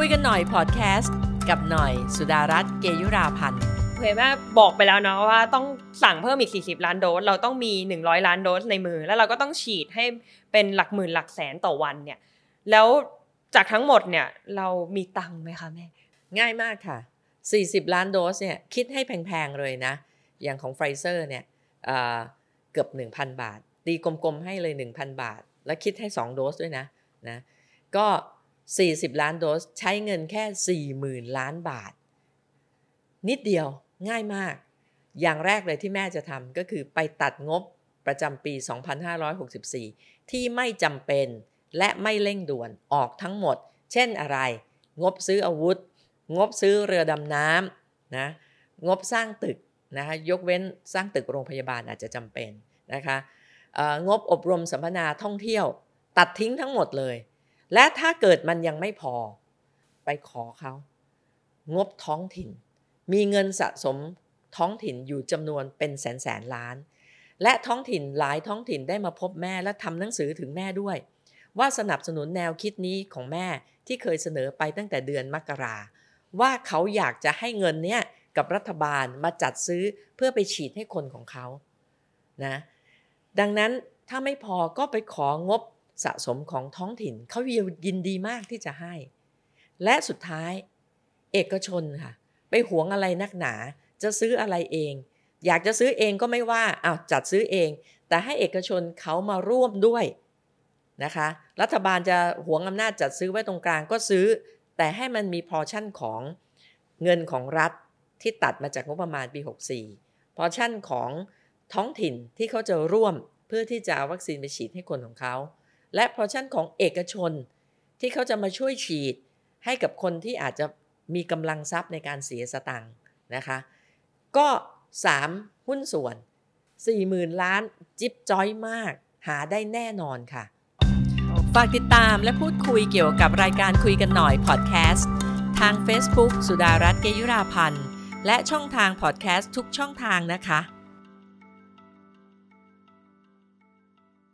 คุยกันหน่อยพอดแคสต์กับหน่อยสุดารัตน์เกยุราพันธ์เผยแม่บอกไปแล้วเนาะว่าต้องสั่งเพิ่มอีก 40 ล้านโดส เราต้องมี 100 ล้านโดสในมือ แล้วเราก็ต้องฉีดให้เป็นหลักหมื่นหลักแสนต่อวันเนี่ย แล้วจากทั้งหมดเนี่ยเรามีตังค์ไหมคะแม่ ง่ายมากค่ะ 40 ล้านโดสเนี่ยคิดให้แพงๆเลยนะ อย่างของไฟเซอร์เนี่ยเอ่อเกือบ 1,000 บาท ตีกลมๆให้เลย 1,000 บาท แล้วคิดให้ 2 โดสด้วยนะนะ ก็ 40 ล้านโดสใช้เงินแค่ 40,000 ล้านบาท นิดเดียวง่ายมาก อย่างแรกเลยที่แม่จะทำก็คือไปตัดงบประจำปี 2564 ที่ไม่จำเป็นและไม่เร่งด่วนออกทั้งหมด เช่นอะไร งบซื้ออาวุธ งบซื้อเรือดำน้ำนะงบสร้างตึกนะคะยกเว้นสร้างตึกโรงพยาบาลอาจจะจำเป็นนะคะงบอบรมสัมมนาท่องเที่ยว ตัดทิ้งทั้งหมดเลย และถ้าเกิดมันยังไม่พอ ไปขอเขา งบท้องถิ่น มีเงินสะสมท้องถิ่นอยู่จำนวนเป็นแสนแสนล้าน และท้องถิ่นหลายท้องถิ่นได้มาพบแม่และทำหนังสือถึงแม่ด้วย ว่าสนับสนุนแนวคิดนี้ของแม่ที่เคยเสนอไปตั้งแต่เดือนมกราว่าเขาอยากจะให้เงินเนี้ยกับรัฐบาลมาจัดซื้อเพื่อไปฉีดให้คนของเขานะดังนั้นถ้าไม่พอก็ไปของบ สะสมของท้องถิ่นเขายินดีมากที่จะให้ และสุดท้ายเอกชนค่ะ ไปหวงอะไรนักหนาจะซื้ออะไรเอง อยากจะซื้อเองก็ไม่ว่าอ้าวจัดซื้อเอง แต่ให้เอกชนเขามาร่วมด้วยนะคะ รัฐบาลจะหวงอำนาจจัดซื้อไว้ตรงกลางก็ซื้อ แต่ให้มันมีพอชั่นของเงินของรัฐที่ตัดมาจากงบประมาณปี 64 พอชั่นของท้องถิ่นที่เขาจะร่วมเพื่อที่จะวัคซีนไปฉีดให้คนของเขา และพอชั่นของเอกชนที่เขาจะมาช่วยฉีดให้กับคนที่อาจจะมีกำลังทรัพย์ในการเสียสตังค์นะคะ ก็ 3 หุ้นส่วน 40,000 ล้านจิ๊บจ้อยมาก หาได้แน่นอนค่ะ ฝากติดตามและพูดคุยเกี่ยวกับรายการคุยกันหน่อยพอดแคสต์ทาง Facebook สุดารัตน์เกยุราพันธ์ และช่องทางพอดแคสต์ทุกช่องทางนะคะ